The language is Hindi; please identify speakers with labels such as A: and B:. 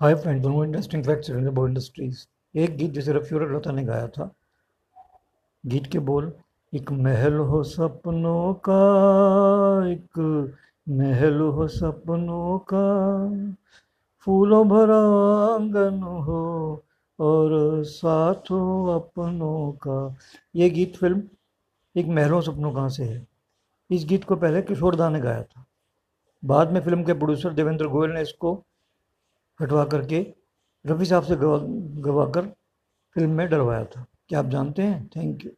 A: हाय फ्रेंड, दोनों इंटरेस्टिंग फैक्ट्स अबाउट इंडस्ट्रीज़ एक गीत जिसे रफ़ी और लता ने गाया था। गीत के बोल, एक महल हो सपनों का, एक महल हो सपनों का, फूलों भरा आँगन हो और साथ हो अपनों का। ये गीत फ़िल्म एक महलों सपनों कहाँ से है? इस गीत को पहले किशोर दा ने गाया था। बाद में फ़िल्म के प्रोड्यूसर देवेंद्र गोयल ने इसको हटवा करके रफ़ी साहब से गवा गवा कर फ़िल्म में डलवाया था। क्या आप जानते हैं? Thank you